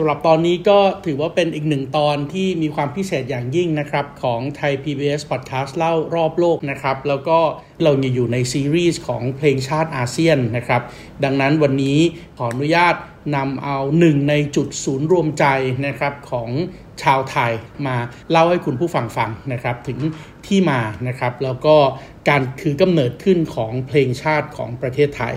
สำหรับตอนนี้ก็ถือว่าเป็นอีกหนึ่งตอนที่มีความพิเศษอย่างยิ่งนะครับ ของไทย PBS Podcast เล่ารอบโลกนะครับ แล้วก็เราอยู่ในซีรีส์ของเพลงชาติอาเซียนนะครับ ดังนั้นวันนี้ขออนุญาตนำเอาหนึ่งในจุดศูนย์รวมใจนะครับของชาวไทยมาเล่าให้คุณผู้ฟังฟังนะครับ ถึงที่มานะครับ แล้วก็การคือกำเนิดขึ้นของเพลงชาติของประเทศไทย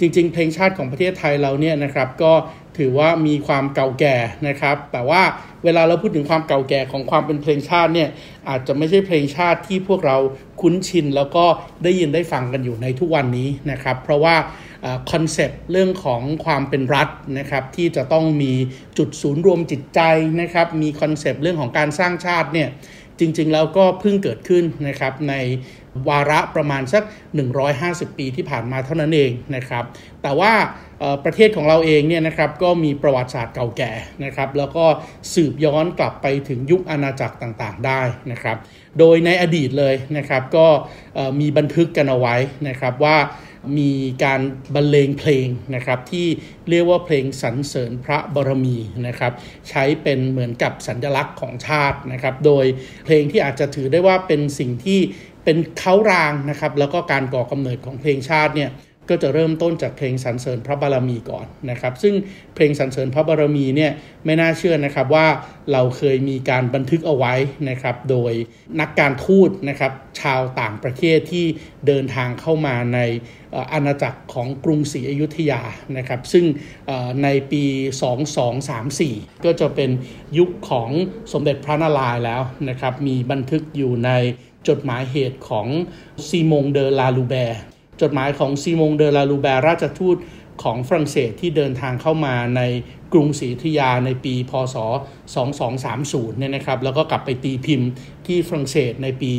จริงๆ เพลงชาติของประเทศไทยเราเนี่ยนะครับก็ ถือว่ามีความเก่าแก่นะครับ แต่ว่าเวลาเราพูดถึงความเก่าแก่ของความเป็นเพลงชาติเนี่ยอาจจะไม่ใช่เพลงชาติที่พวกเราคุ้นชิน แล้วก็ได้ยินได้ฟังกันอยู่ในทุกวันนี้นะครับ เพราะว่า concept เรื่องของความเป็นรัฐนะครับที่จะต้องมีจุดศูนย์รวมจิตใจนะครับมี concept เรื่องของการสร้างชาติเนี่ยจริงๆแล้วก็เพิ่งเกิดขึ้นนะครับใน วาระประมาณสัก 150 ปีที่ผ่านมาเท่านั้นเองนะครับ แต่ว่าประเทศของเราเองเนี่ยนะครับก็มีประวัติศาสตร์เก่าแก่นะครับ แล้วก็สืบย้อนกลับไปถึงยุคอาณาจักรต่างๆ ได้นะครับ โดยในอดีตเลยนะครับก็มีบันทึกกันเอาไว้นะครับว่ามีการบรรเลงเพลงนะครับที่เรียกว่าเพลงสรรเสริญพระบรมีนะครับใช้เป็นเหมือนกับสัญลักษณ์ของชาตินะครับ โดยเพลงที่อาจจะถือได้ว่าเป็นสิ่งที่ เป็นเขารางนะครับ แล้วก็การก่อกำเนิดของเพลงชาติเนี่ย ก็จะเริ่มต้นจากเพลงสรรเสริญพระบารมีก่อนนะครับ ซึ่งเพลงสรรเสริญพระบารมีเนี่ยไม่น่าเชื่อนะครับว่าเราเคยมีการบันทึกเอาไว้นะครับโดยนักการทูตนะครับชาวต่างประเทศที่เดินทางเข้ามาในอาณาจักรของกรุงศรีอยุธยานะครับ ซึ่งในปี 2234 ก็จะเป็นยุคของสมเด็จพระนารายณ์แล้วนะครับมีบันทึกอยู่ในจดหมายเหตุของซีมงเดอลาลูแบร์ จดหมายของซีมงเดอลาลูแบร์ราชทูตของฝรั่งเศสที่เดินทางเข้ามาในกรุงศรีอยุธยาในปี พศ 2230 เนี่ยนะครับ แล้วก็กลับไปตีพิมพ์ที่ฝรั่งเศสในปี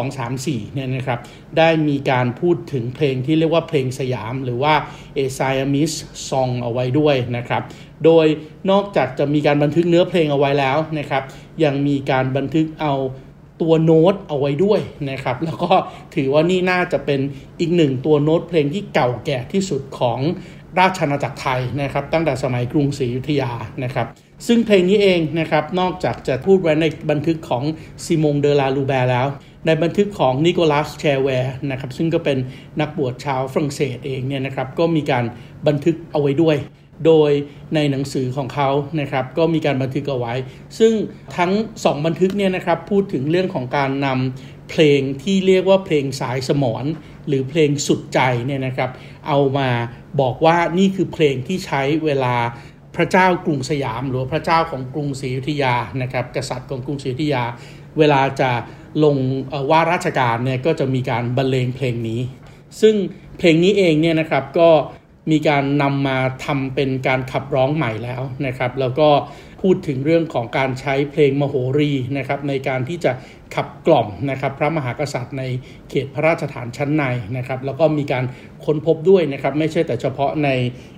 2234 เนี่ยนะครับ ได้มีการพูดถึงเพลงที่เรียกว่าเพลงสยามหรือว่า a s i a m i s Song เอาไว้ด้วยนะครับ โดยนอกจากจะมีการบันทึกเนื้อเพลงเอาไว้แล้วนะครับ ยังมีการบันทึกเอา ตัวโน้ตเอาไว้ด้วยนะครับ แล้วก็ถือว่านี่น่าจะเป็นอีกหนึ่งตัวโน้ตเพลงที่เก่าแก่ที่สุดของราชอาณาจักรไทยนะครับ ตั้งแต่สมัยกรุงศรีอยุธยานะครับ ซึ่งเพลงนี้เองนะครับ นอกจากจะพูดไว้ในบันทึกของซีมงเดอ ลาลูแบร์แล้ว ในบันทึกของนิโคลาสแชร์แวสนะครับ ซึ่งก็เป็นนักบวชชาวฝรั่งเศสเองเนี่ยนะครับ ก็มีการบันทึกเอาไว้ด้วย โดยในหนังสือของเขานะครับก็มีการบันทึกเอาไว้ ซึ่งทั้ง 2 บันทึกเนี่ยนะครับพูดถึงเรื่องของการนำเพลงที่เรียกว่าเพลงสายสมอนหรือเพลงสุดใจเนี่ยนะครับเอามาบอกว่านี่คือเพลงที่ใช้เวลาพระเจ้ากรุงสยาม หรือพระเจ้าของกรุงศรีอยุธยานะครับกษัตริย์ของกรุงศรีอยุธยา เวลาจะลงว่าราชการเนี่ยก็จะมีการบรรเลงเพลงนี้ ซึ่งเพลงนี้เองเนี่ยนะครับก็ มีการนำมาทำเป็นการขับร้องใหม่แล้วนะครับ แล้วก็พูดถึงเรื่องของการใช้เพลงมโหรีนะครับในการที่จะขับกล่อมนะครับพระมหากษัตริย์ในเขตพระราชฐานชั้นในนะครับแล้วก็มีการค้นพบด้วยนะครับไม่ใช่แต่เฉพาะใน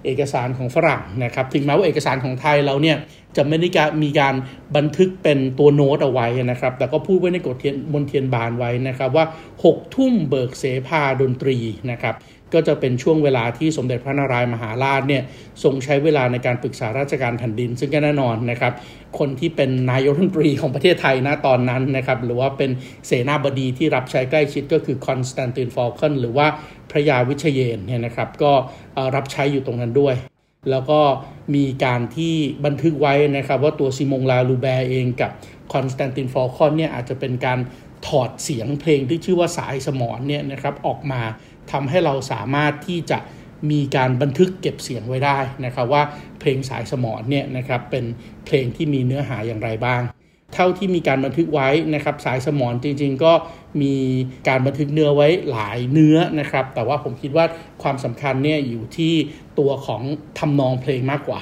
เอกสารของฝรั่งนะครับถึงแม้ว่าเอกสารของไทยเราเนี่ยจะไม่ได้มีการบันทึกเป็นตัวโน้ตเอาไว้นะครับแต่ก็พูดไว้ในกฎเทียนบนเทียนบานไว้นะครับว่า 6 ทุ่มเบิกเสภาดนตรีนะครับ ก็จะเป็นช่วงเวลาที่สมเด็จพระนารายณ์มหาราชเนี่ยทรงใช้เวลาในการปรึกษาราชการแผ่นดิน ซึ่งก็แน่นอนนะครับ คนที่เป็นนายกรัฐมนตรีของประเทศไทยนะตอนนั้นนะครับ หรือว่าเป็นเสนาบดีที่รับใช้ใกล้ชิดก็คือคอนสแตนตินฟอลคอนหรือว่าพระยาวิชาเยนทร์เนี่ยนะครับ ก็รับใช้อยู่ตรงนั้นด้วย แล้วก็มีการที่บันทึกไว้นะครับ ว่าตัวซีมงลาลูแบร์เองกับคอนสแตนตินฟอลคอนเนี่ยอาจจะเป็นการถอดเสียงเพลงที่ชื่อว่าสายสมรเนี่ยนะครับออกมา ทำให้เราสามารถที่จะมีการบันทึกเก็บเสียงไว้ได้นะครับว่าเพลงสายสมรเนี่ยนะครับเป็นเพลงที่มีเนื้อหาอย่างไรบ้าง เท่าที่มีการบันทึกไว้นะครับสายสมรจริงๆ ก็มีการบันทึกเนื้อไว้หลายเนื้อนะครับ แต่ว่าผมคิดว่าความสำคัญเนี่ยอยู่ที่ตัวของทำนองเพลงมากกว่า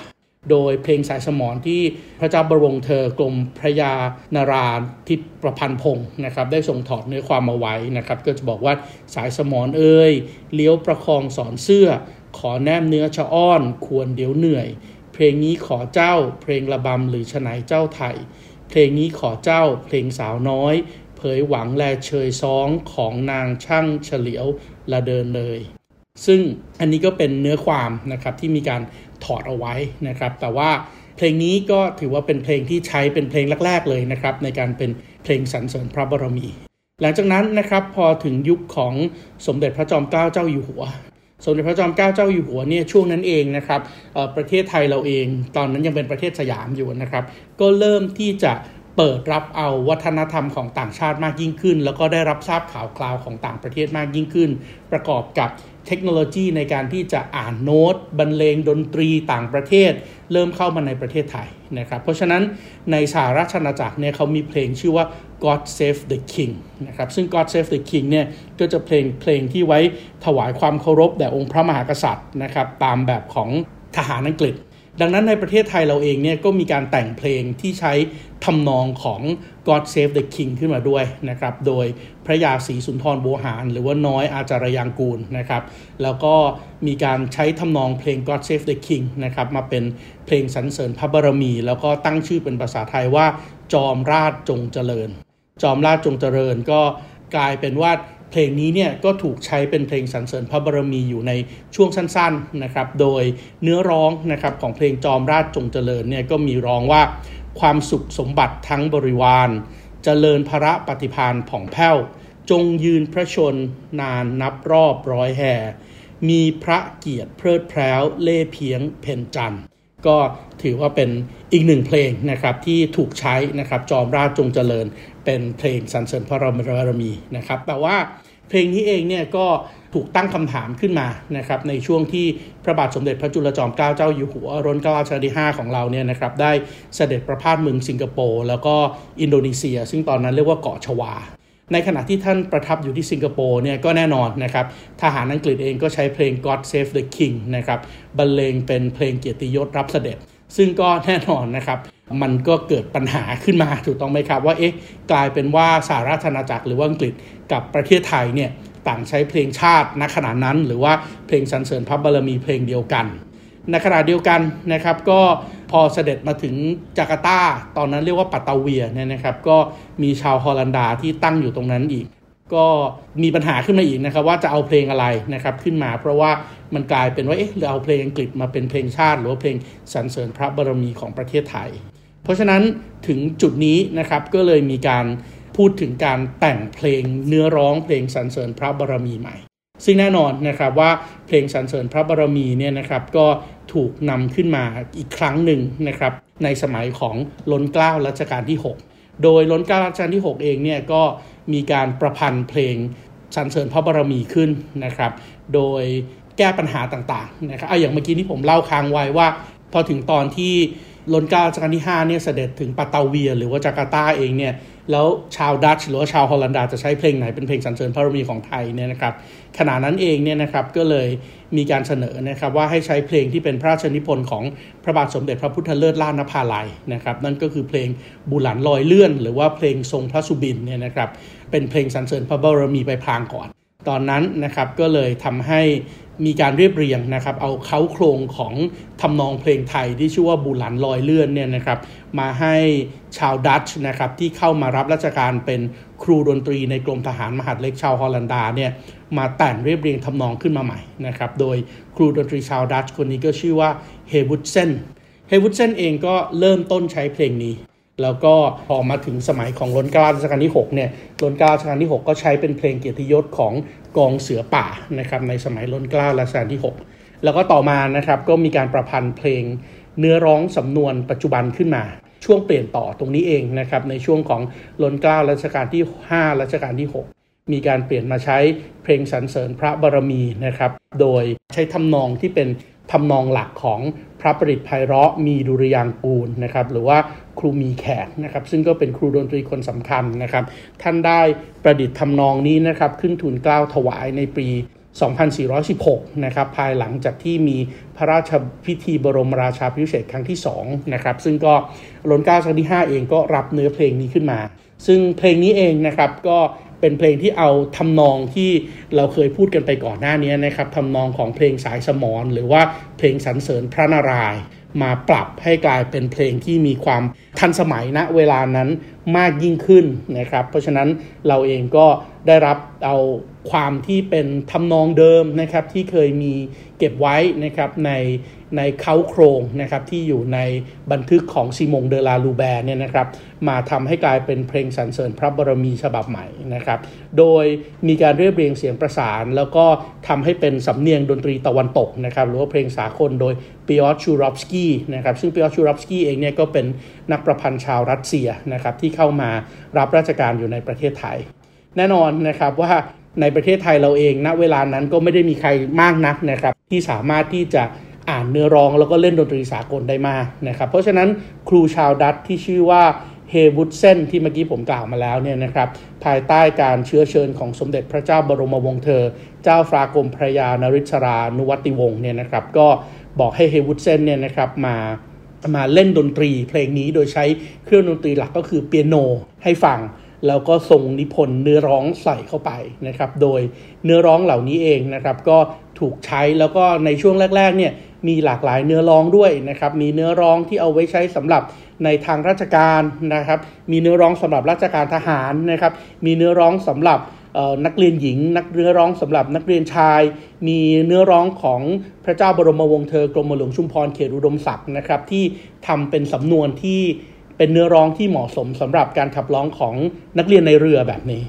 โดยเพลงสายสมอนที่พระเจ้าบรมเธอกรมพระยานาราทิพประพันธ์พงศ์นะครับได้ส่งถอดเนื้อความมาไว้นะครับก็จะบอกว่าสายสมอนเอ้ยเลี้ยวประคองสอนเสื้อ ขอแนมเนื้อชะอ้อนควรเดี๋ยวเหนื่อย เพลงนี้ขอเจ้า เพลงระบำหรือฉนายเจ้าไทยเพลงนี้ขอเจ้าเพลงสาวน้อย เผยหวังแลเชยซ้องของนางช่างเฉลียวละเดินเลย ซึ่งอันนี้ก็เป็นเนื้อความนะครับที่มีการถอดเอาไว้นะครับ แต่ว่าเพลงนี้ก็ถือว่าเป็นเพลงที่ใช้เป็นเพลงแรก ๆ เลยนะครับ ในการเป็นเพลงสรรเสริญพระบรมี หลังจากนั้นนะครับพอถึงยุคของสมเด็จพระจอมเกล้าเจ้าอยู่หัว สมเด็จพระจอมเกล้าเจ้าอยู่หัวเนี่ยช่วงนั้นเองนะครับประเทศไทยเราเอง ตอนนั้นยังเป็นประเทศสยามอยู่นะครับ ก็เริ่มที่จะเปิดรับเอาวัฒนธรรมของต่างชาติมากยิ่งขึ้น แล้วก็ได้รับทราบข่าวคราวของต่างประเทศมากยิ่งขึ้น ประกอบกับ เทคโนโลยีในการที่จะอ่านโน้ตบรรเลงดนตรีต่างประเทศ เริ่มเข้ามาในประเทศไทยนะครับเพราะฉะนั้นในสหราชอาณาจักรเนี่ยเขามีเพลงชื่อว่า God Save the King นะครับซึ่ง God Save the King เนี่ยก็จะเพลงเพลงที่ไว้ถวายความเคารพแด่องค์พระมหากษัตริย์นะครับตามแบบของทหารอังกฤษดังนั้นในประเทศไทยเราเองเนี่ยก็มีการแต่งเพลงที่ใช้ ทำนองของ God Save the King ขึ้นมาด้วยนะครับ โดยพระยาศรีสุนทรโบหาร หรือว่าน้อยอาจารยางกูลนะครับ แล้วก็มีการใช้ทำนองเพลง God Save the King นะครับ มาเป็นเพลงสรรเสริญพระบารมี แล้วก็ตั้งชื่อเป็นภาษาไทยว่า จอมราชจงเจริญ จอมราชจงเจริญก็กลายเป็นว่าเพลงนี้เนี่ยก็ถูกใช้เป็นเพลงสรรเสริญพระบารมีอยู่ในช่วงสั้นๆนะครับ โดยเนื้อร้องนะครับของเพลงจอมราชจงเจริญเนี่ยก็มีร้องว่า ความสุขสมบัติทั้งบริวารเจริญพระปฏิพานผ่องแผ้ว จงยืนพระชนนานนับรอบร้อยแห่มีพระเกียรติเพลิดเพล้วเล่เพียงเพนจันก็ถือว่าเป็นอีกหนึ่งเพลงนะครับที่ถูกใช้นะครับจอมราชจงเจริญเป็นเพลงสรรเสริญพระบรมีนะครับแต่ว่า เพลงนี้เองเนี่ยก็ถูกตั้งคำถามขึ้นมานะครับในช่วงที่พระบาทสมเด็จพระจุลจอมเกล้าเจ้าอยู่หัวรัชกาลที่ 5 ของเราเนี่ยนะครับได้เสด็จประพาสเมืองสิงคโปร์แล้วก็อินโดนีเซีย ซึ่งตอนนั้นเรียกว่าเกาะชวา ในขณะที่ท่านประทับอยู่ที่สิงคโปร์เนี่ยก็แน่นอนนะครับทหารอังกฤษเองก็ใช้เพลง God Save the King นะครับบรรเลงเป็นเพลงเกียรติยศรับเสด็จ ซึ่งก็แน่นอนนะครับมันก็เกิดปัญหาขึ้นมาถูกต้องไหมครับว่าเอ๊ะกลายเป็นว่าสหราชอาณาจักรหรือว่าอังกฤษ กับประเทศไทยเนี่ยต่างใช้เพลงชาติณขณะนั้น หรือว่าเพลงสรรเสริญพระบารมีเพลงเดียวกันในขณะเดียวกันนะครับก็พอเสด็จมาถึงจาการ์ตาตอนนั้นเรียกว่าปัตตาเวียเนี่ยนะครับก็มีชาวฮอลันดาที่ตั้งอยู่ตรงนั้นอีก ก็มีปัญหาขึ้นมาอีกนะครับว่าจะเอาเพลงอะไรนะครับขึ้นมาเพราะว่ามันกลายเป็นว่าเอ๊ะเราเอาเพลงอังกฤษมาเป็นเพลงชาติ หรือว่าเพลงสรรเสริญพระบารมีของประเทศไทย เพราะฉะนั้นถึงจุดนี้นะครับก็เลยมีการ พูดถึงการแต่งเพลงเนื้อร้องเพลงสรรเสริญพระบารมีใหม่ ซึ่งแน่นอนนะครับว่าเพลงสรรเสริญพระบารมีเนี่ยนะครับก็ถูกนำขึ้นมาอีกครั้งหนึ่งนะครับในสมัยของล้นเกล้ารัชกาลที่ 6 โดยล้นเกล้ารัชกาลที่ 6 เองเนี่ยก็มีการประพันธ์เพลงสรรเสริญพระบารมีขึ้นนะครับ โดยแก้ปัญหาต่างๆนะครับอย่างเมื่อกี้ที่ผมเล่าค้างไว้ว่า พอถึงตอนที่ ล้นเกล้ารัชกาลที่5เนี่ยเสด็จถึงปัตาเวีย หรือว่าจาการ์ตาเองเนี่ยแล้วชาวดัตช์หรือว่าชาวฮอลันดาจะใช้เพลงไหนเป็นเพลงสรรเสริญพระบรมีของไทยเนี่ยนะครับขณะนั้นเองเนี่ยนะครับก็เลยมีการเสนอนะครับว่าให้ใช้เพลงที่เป็นพระราชนิพนธ์ของพระบาทสมเด็จพระพุทธเลิศล่านภาลัยนะครับนั่นก็คือเพลงบุหลันลอยเลื่อน หรือว่าเพลงทรงพระสุบินเนี่ยนะครับเป็นเพลงสรรเสริญพระบรมีไปพลางก่อน ตอนนั้นนะครับก็เลยทำให้ มีการเรียบเรียงนะครับ เอาเขาโครงของทำนองเพลงไทยที่ชื่อว่าบุหลันลอยเลื่อนเนี่ยนะครับมาให้ชาวดัตช์นะครับที่เข้ามารับราชการเป็นครูดนตรีในกรมทหารมหาดเล็กชาวฮอลันดาเนี่ยมาแต่งเรียบเรียงทำนองขึ้นมาใหม่นะครับโดยครูดนตรีชาวดัตช์คนนี้ก็ชื่อว่าเฮวุตเซนเฮวุตเซนเองก็เริ่มต้นใช้เพลงนี้ แล้วก็พอมาถึงสมัยของรนกล้ารัชกาลที่6เนี่ยรนกล้ารัชกาลที่ 6 ก็ใช้เป็นเพลงเกียรติยศของกองเสือป่านะครับในสมัยล้นกล้ารัชกาลที่ 6 แล้วก็ต่อมานะครับก็มีการประพันธ์เพลงเนื้อร้องสำนวนปัจจุบันขึ้นมา ช่วงเปลี่ยนต่อตรงนี้เองนะครับในช่วงของล้นกล้ารัชกาลที่ 5 รัชกาลที่ 6 มีการเปลี่ยนมาใช้เพลงสรรเสริญพระบารมีนะครับโดยใช้ทำนองที่เป็น ทำนองหลักของพระประดิษฐ์ไพเราะมีดุริยางกูลนะครับหรือว่าครูมีแขกนะครับซึ่งก็เป็นครูดนตรีคนสำคัญนะครับ ท่านได้ประดิษฐ์ทำนองนี้นะครับขึ้นทุนเกล้าถวายในปี 2416 นะครับภายหลังจากที่มีพระราชพิธีบรมราชาพิเศษครั้งที่2นะครับซึ่งก็รนเก้าครั้งที่ 5 เองก็รับเนื้อเพลงนี้ขึ้นมา ซึ่งเพลงนี้เองนะครับก็ เป็นเพลงที่เอาทำนองที่เราเคยพูดกันไปก่อนหน้านี้นะครับทำนองของเพลงสายสมอนหรือว่าเพลงสรรเสริญพระนารายณ์มาปรับให้กลายเป็นเพลงที่มีความทันสมัยณเวลานั้นมากยิ่งขึ้นนะครับ เพราะฉะนั้นเราเองก็ได้รับเอา ความที่เป็นทำนองเดิมนะครับที่เคยมีเก็บไว้นะครับในในเขาโครงนะครับที่อยู่ในบันทึกของซีมงเดลาลูแบร์เนี่ยนะครับมาทำให้กลายเป็นเพลงสรรเสริญพระบรมีฉบับใหม่นะครับโดยมีการเรียบเรียงเสียงประสาน แล้วก็ทำให้เป็นสำเนียงดนตรีตะวันตกนะครับหรือว่าเพลงสากลโดยปิออตชูรอฟสกี้นะครับซึ่งปิออตชูรอฟสกี้เองเนี่ยก็เป็นนักประพันธ์ชาวรัสเซียนะครับที่เข้ามารับราชการอยู่ในประเทศไทย แน่นอนนะครับว่า ในประเทศไทยเราเองณเวลานั้นก็ไม่ได้มีใครมากนักนะครับ ที่สามารถที่จะอ่านเนื้อร้องแล้วก็เล่นดนตรีสากลได้มากนะครับเพราะฉะนั้นครูชาวดัตที่ชื่อว่าเฮวุดเซนที่เมื่อกี้ผมกล่าวมาแล้วเนี่ยนะครับภายใต้การเชื้อเชิญของสมเด็จพระเจ้าบรมวงศ์เธอ เจ้าฟ้ากรมพระยานริชรานุวัติวงศ์เนี่ยนะครับก็บอกให้เฮวุดเซนเนี่ยนะครับมามาเล่นดนตรีเพลงนี้โดยใช้เครื่องดนตรีหลักก็คือเปียโนให้ฟัง แล้วก็ทรงนิพนธ์เนื้อร้องใส่เข้าไปนะครับ โดยเนื้อร้องเหล่านี้เองนะครับ ก็ถูกใช้แล้วก็ในช่วงแรกๆเนี่ยมีหลากหลายเนื้อร้องด้วยนะครับ มีเนื้อร้องที่เอาไว้ใช้สำหรับในทางราชการนะครับ มีเนื้อร้องสำหรับราชการทหารนะครับ มีเนื้อร้องสำหรับนักเรียนหญิง นักเนื้อร้องสำหรับนักเรียนชาย มีเนื้อร้องของพระเจ้าบรมวงศ์เธอกรมหลวงชุมพรเขตอุดมศักดิ์นะครับที่ทำเป็นสำนวนที่ เป็นเนื้อร้องที่เหมาะสมสำหรับการขับร้องของนักเรียนในเรือแบบนี้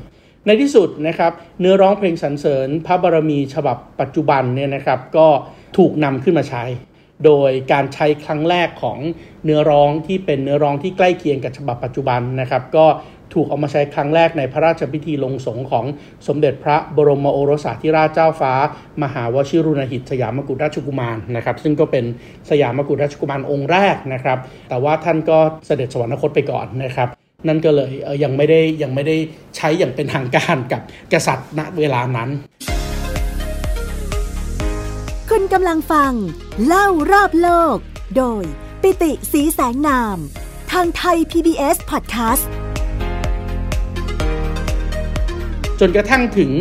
ในที่สุดนะครับเนื้อร้องเพลงสรรเสริญ พระบารมีฉบับปัจจุบันเนี่ยนะครับก็ถูกนำขึ้นมาใช้ โดยการใช้ครั้งแรกของเนื้อร้องที่เป็นเนื้อร้องที่ใกล้เคียงกับฉบับปัจจุบันนะครับ ก็ ถูกเอามาใช้ครั้งแรกในพระราชพิธีลงสงของสมเด็จพระบรมโอรสาธิราชเจ้าฟ้า มหาวชิรุณหิตสยามกุฎราชกุมารนะครับ ซึ่งก็เป็นสยามกุฎราชกุมารองค์แรกนะครับ แต่ว่าท่านก็เสด็จสวรรคตไปก่อนนะครับนั่นก็เลยยังไม่ได้ยังไม่ได้ใช้อย่างเป็นทางการกับกษัตริย์ณเวลานั้น คุณกำลังฟัง เล่ารอบโลก โดยปิติสีแสงนาม ทางไทย PBS Podcast จนกระทั่งถึง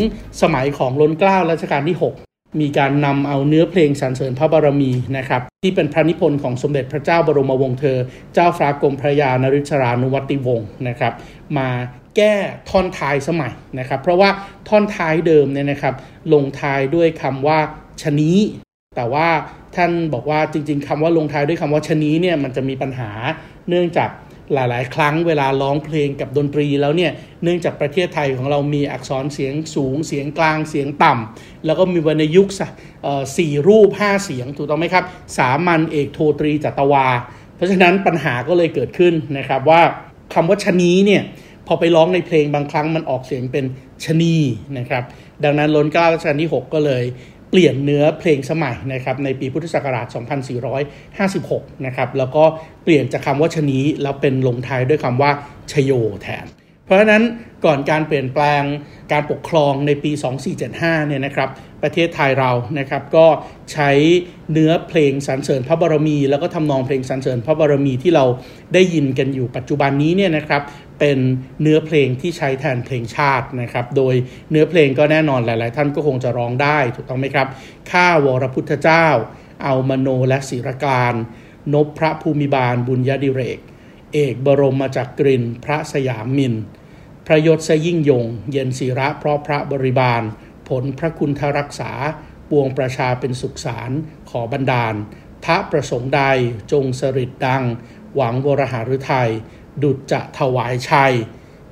สมัยของล้นเกล้ารัชกาลที่ 6 มีการนำเอาเนื้อเพลงสรรเสริญพระบารมีนะครับ ที่เป็นพระนิพนธ์ของสมเด็จพระเจ้าบรมวงศ์เธอ เจ้าฟ้ากรมพระยานริชรานุวัติวงศ์นะครับ มาแก้ท่อนท้ายสมัยนะครับ เพราะว่าท่อนท้ายเดิมเนี่ยนะครับ ลงท้ายด้วยคำว่าชนี้แต่ว่าท่านบอกว่าจริง ๆคำว่าลงท้ายด้วยคำว่าชนี้เนี่ยมันจะมีปัญหาเนื่องจาก หลาย ๆ ครั้งเวลาร้องเพลงกับดนตรีแล้วเนี่ยเนื่องจากประเทศไทยของเรามีอักษรเสียงสูง เสียงกลางเสียงต่ำแล้วก็มีวรรณยุกต์สี่รูป 5 เสียงถูกต้องไหมครับ สามัญเอกโทตรีจัตวา เพราะฉะนั้นปัญหาก็เลยเกิดขึ้นนะครับว่าคำว่าชนีเนี่ยพอไปร้องในเพลงบางครั้งมันออกเสียงเป็นชนีนะครับดังนั้นล้นเกล้ารัชกาลที่ 6 ก็เลย เปลี่ยนเนื้อเพลงสมัยนะครับในปีพุทธศักราช 2456 นะครับแล้วก็เปลี่ยนจากคำว่าชนีแล้วเป็นลงท้ายด้วยคำว่าชโยแทน เพราะฉะนั้นก่อนการเปลี่ยนแปลงการปกครองในปี 2475 เนี่ยนะครับประเทศไทยเรานะครับก็ใช้เนื้อเพลงสรรเสริญพระบารมี แล้วก็ทำนองเพลงสรรเสริญพระบารมีที่เราได้ยินกันอยู่ปัจจุบันนี้เนี่ยนะครับ เป็นเนื้อเพลงที่ใช้แทนเพลงชาตินะครับ โดยเนื้อเพลงก็แน่นอนหลาย ๆ ท่านก็คงจะร้องได้ถูกต้องไหมครับ ข้าวรพุทธเจ้า เอามโนและศิรการ นบพระภูมิบาลบุญญาดิเรก เอกบรมมาจากกรินพระสยามมิน พระยศยิ่งยง เย็นศิระเพราะพระบริบาล ผลพระคุณทรักษา ปวงประชาเป็นสุขสารขอบันดาลพระประสงค์ใดจงสริดดัง หวังวรหฤทัย ดุจจะถวายชัย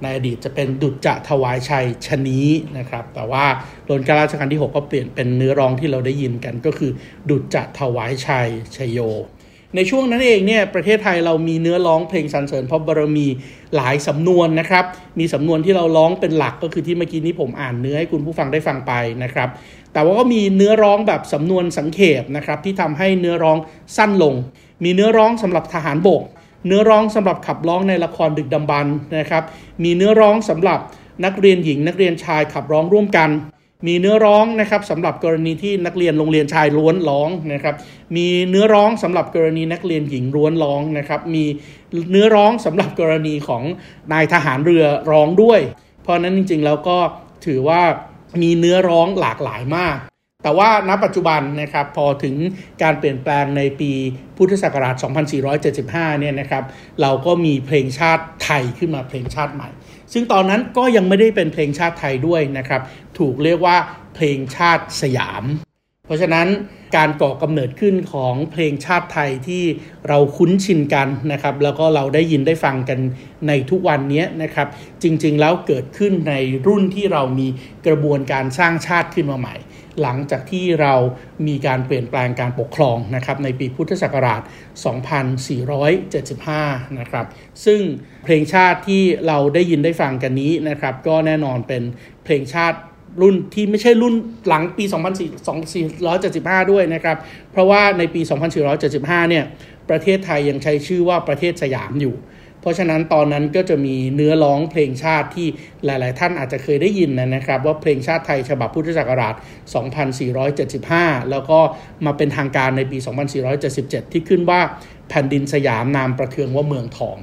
ในอดีตจะเป็นดุจจะถวายชัยชนี้นะครับ แต่ว่ารัชกาลราชการที่ 6 ก็เปลี่ยนเป็นเนื้อร้องที่เราได้ยินกันก็คือ ดุจจะถวายชัยชยโย ในช่วงนั้นเองเนี่ยประเทศไทยเรามีเนื้อร้องเพลงสรรเสริญพระบรมีหลายสำนวนนะครับ มีสำนวนที่เราร้องเป็นหลักก็คือที่เมื่อกี้นี้ผมอ่านเนื้อให้คุณผู้ฟังได้ฟังไปนะครับแต่ว่าก็มีเนื้อร้องแบบสำนวนสังเขปนะครับที่ทำให้เนื้อร้องสั้นลง มีเนื้อร้องสำหรับทหารบก เนื้อร้องสำหรับขับร้องในละครดึกดำบรรนะครับ มีเนื้อร้องสำหรับนักเรียนหญิงนักเรียนชายขับร้องร่วมกัน มีเนื้อร้องนะครับสำหรับกรณีที่นักเรียนโรงเรียนชายล้วนร้องนะครับ มีเนื้อร้องสำหรับกรณีนักเรียนหญิงล้วนร้องนะครับ มีเนื้อร้องสำหรับกรณีของนายทหารเรือร้องด้วย เพราะนั้นจริงๆแล้วก็ถือว่ามีเนื้อร้องหลากหลายมาก แต่ว่าณปัจจุบันนะครับพอถึงการเปลี่ยนแปลงในปีพุทธศักราช 2475 เนี่ยนะครับเราก็มีเพลงชาติไทยขึ้นมาเพลงชาติใหม่ ซึ่งตอนนั้นก็ยังไม่ได้เป็นเพลงชาติไทยด้วยนะครับถูกเรียกว่าเพลงชาติสยาม เพราะฉะนั้นการก่อกำเนิดขึ้นของเพลงชาติไทยที่เราคุ้นชินกันนะครับ แล้วก็เราได้ยินได้ฟังกันในทุกวันนี้นะครับ จริงๆแล้วเกิดขึ้นในรุ่นที่เรามีกระบวนการสร้างชาติขึ้นมาใหม่ หลังจากที่เรามีการเปลี่ยนแปลงการปกครองนะครับในปีพุทธศักราช 2475 นะครับ ซึ่งเพลงชาติที่เราได้ยินได้ฟังกันนี้นะครับ ก็แน่นอนเป็นเพลงชาติ รุ่นที่ไม่ใช่รุ่นหลังปี 2475 ด้วยนะครับ เพราะว่าในปี 2475 เนี่ย ประเทศไทยยังใช้ชื่อว่าประเทศสยามอยู่ เพราะฉะนั้นตอนนั้นก็จะมีเนื้อร้องเพลงชาติที่หลาย ๆ ท่านอาจจะเคยได้ยินนะครับ ว่าเพลงชาติไทยฉบับพุทธศักราช 2475 แล้วก็มาเป็นทางการในปี 2477 ที่ขึ้นว่าแผ่นดินสยามนามประเทืองว่าเมืองทอง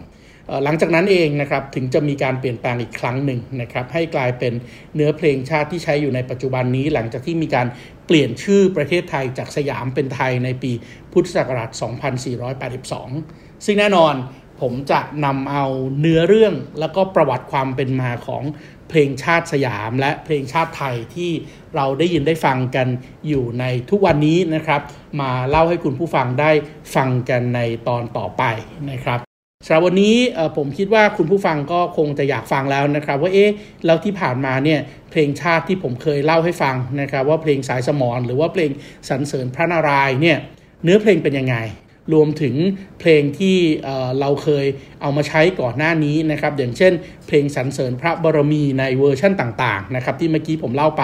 หลังจากนั้นเองนะครับถึงจะมีการเปลี่ยนแปลงอีกครั้งหนึ่งนะครับให้กลายเป็นเนื้อเพลงชาติที่ใช้อยู่ในปัจจุบันนี้ หลังจากที่มีการเปลี่ยนชื่อประเทศไทยจากสยามเป็นไทยในปีพุทธศักราช 2482 ซึ่งแน่นอนผมจะนำเอาเนื้อเรื่องแล้วก็ประวัติความเป็นมาของเพลงชาติสยาม และเพลงชาติไทยที่เราได้ยินได้ฟังกันอยู่ในทุกวันนี้นะครับ มาเล่าให้คุณผู้ฟังได้ฟังกันในตอนต่อไปนะครับ สำหรับวันนี้ผมคิดว่าคุณผู้ฟังก็คงจะอยากฟังแล้วนะครับ ว่าเอ๊ะแล้วที่ผ่านมาเนี่ยเพลงชาติที่ผมเคยเล่าให้ฟังนะครับว่าเพลงสายสมอนหรือว่าเพลงสรรเสริญพระนารายณ์เนี่ยเนื้อเพลงเป็นยังไง รวมถึงเพลงที่เราเคยเอามาใช้ก่อนหน้านี้นะครับอย่างเช่น เพลงสรรเสริญพระบรมีในเวอร์ชั่นต่างๆนะครับที่เมื่อกี้ผมเล่าไป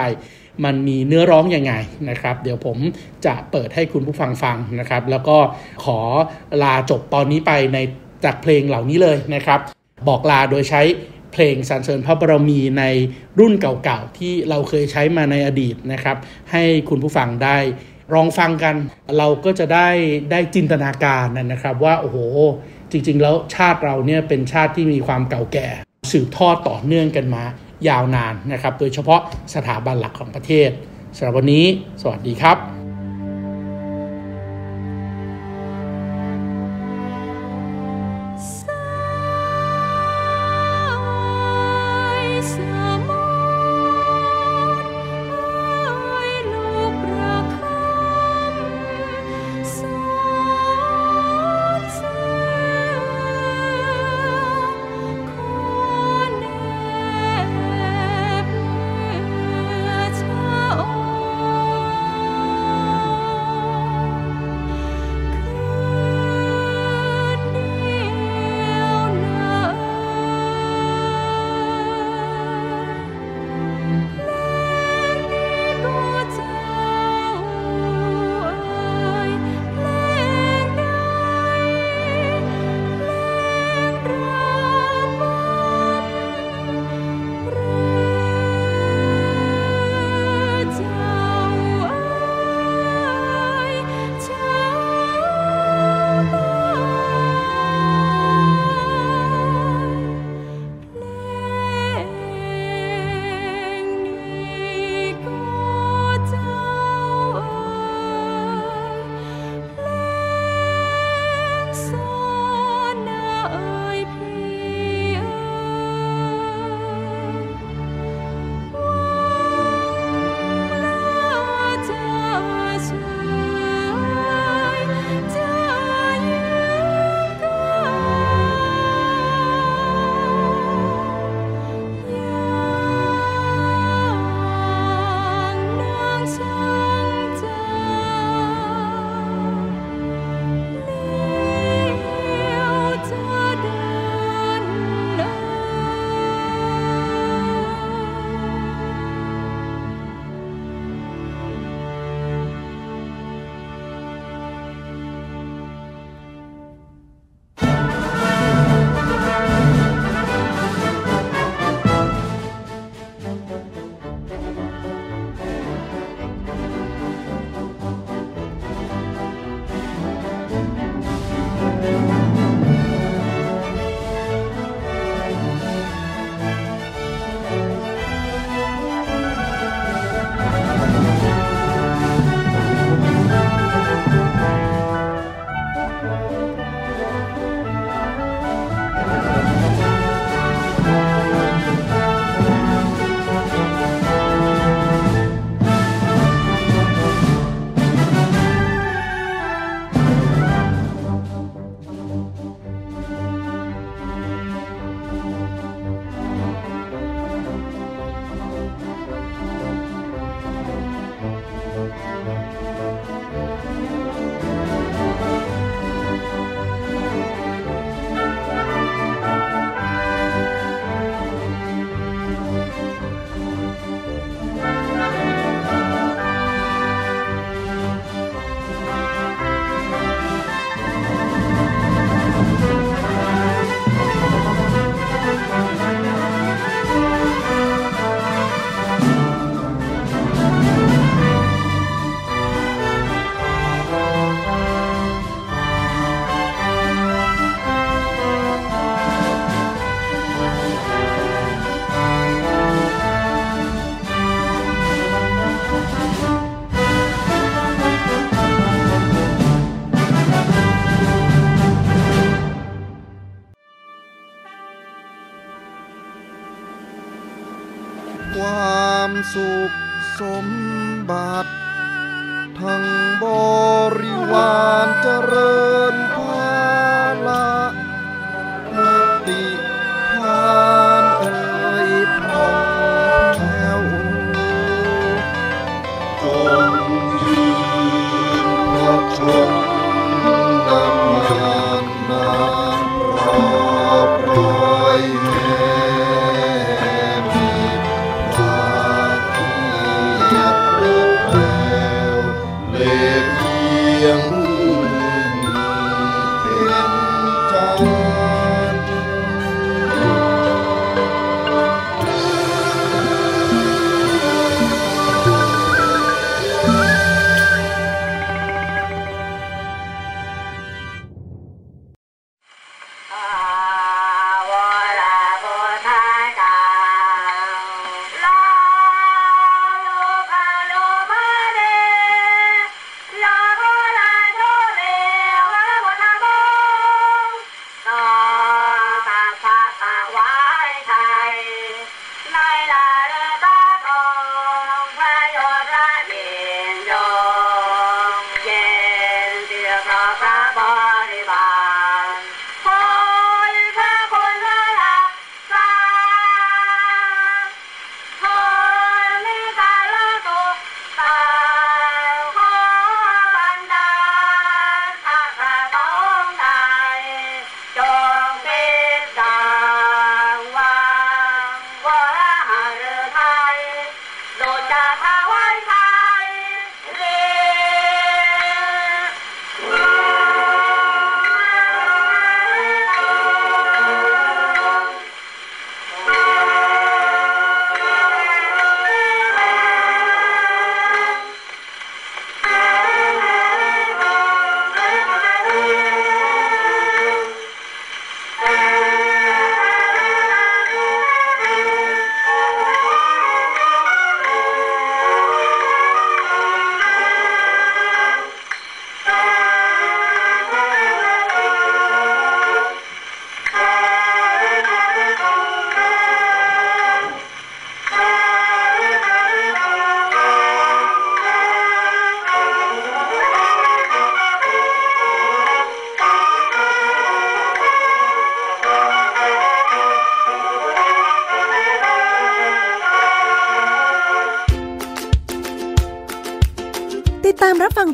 มันมีเนื้อร้องยังไงนะครับ เดี๋ยวผมจะเปิดให้คุณผู้ฟังฟังนะครับ แล้วก็ขอลาจบตอนนี้ไปใน จากเพลงเหล่านี้เลยนะครับ บอกลาโดยใช้เพลงสรรเสริญพระบรมีในรุ่นเก่าๆ ที่เราเคยใช้มาในอดีตนะครับ ให้คุณผู้ฟังได้ลองฟังกัน เราก็จะได้ได้จินตนาการนะครับ ว่าโอ้โห จริง ๆ แล้วชาติเราเนี่ยเป็นชาติที่มีความเก่าแก่ สืบทอดต่อเนื่องกันมายาวนานนะครับ โดยเฉพาะสถาบันหลักของประเทศสำหรับวันนี้ สวัสดีครับ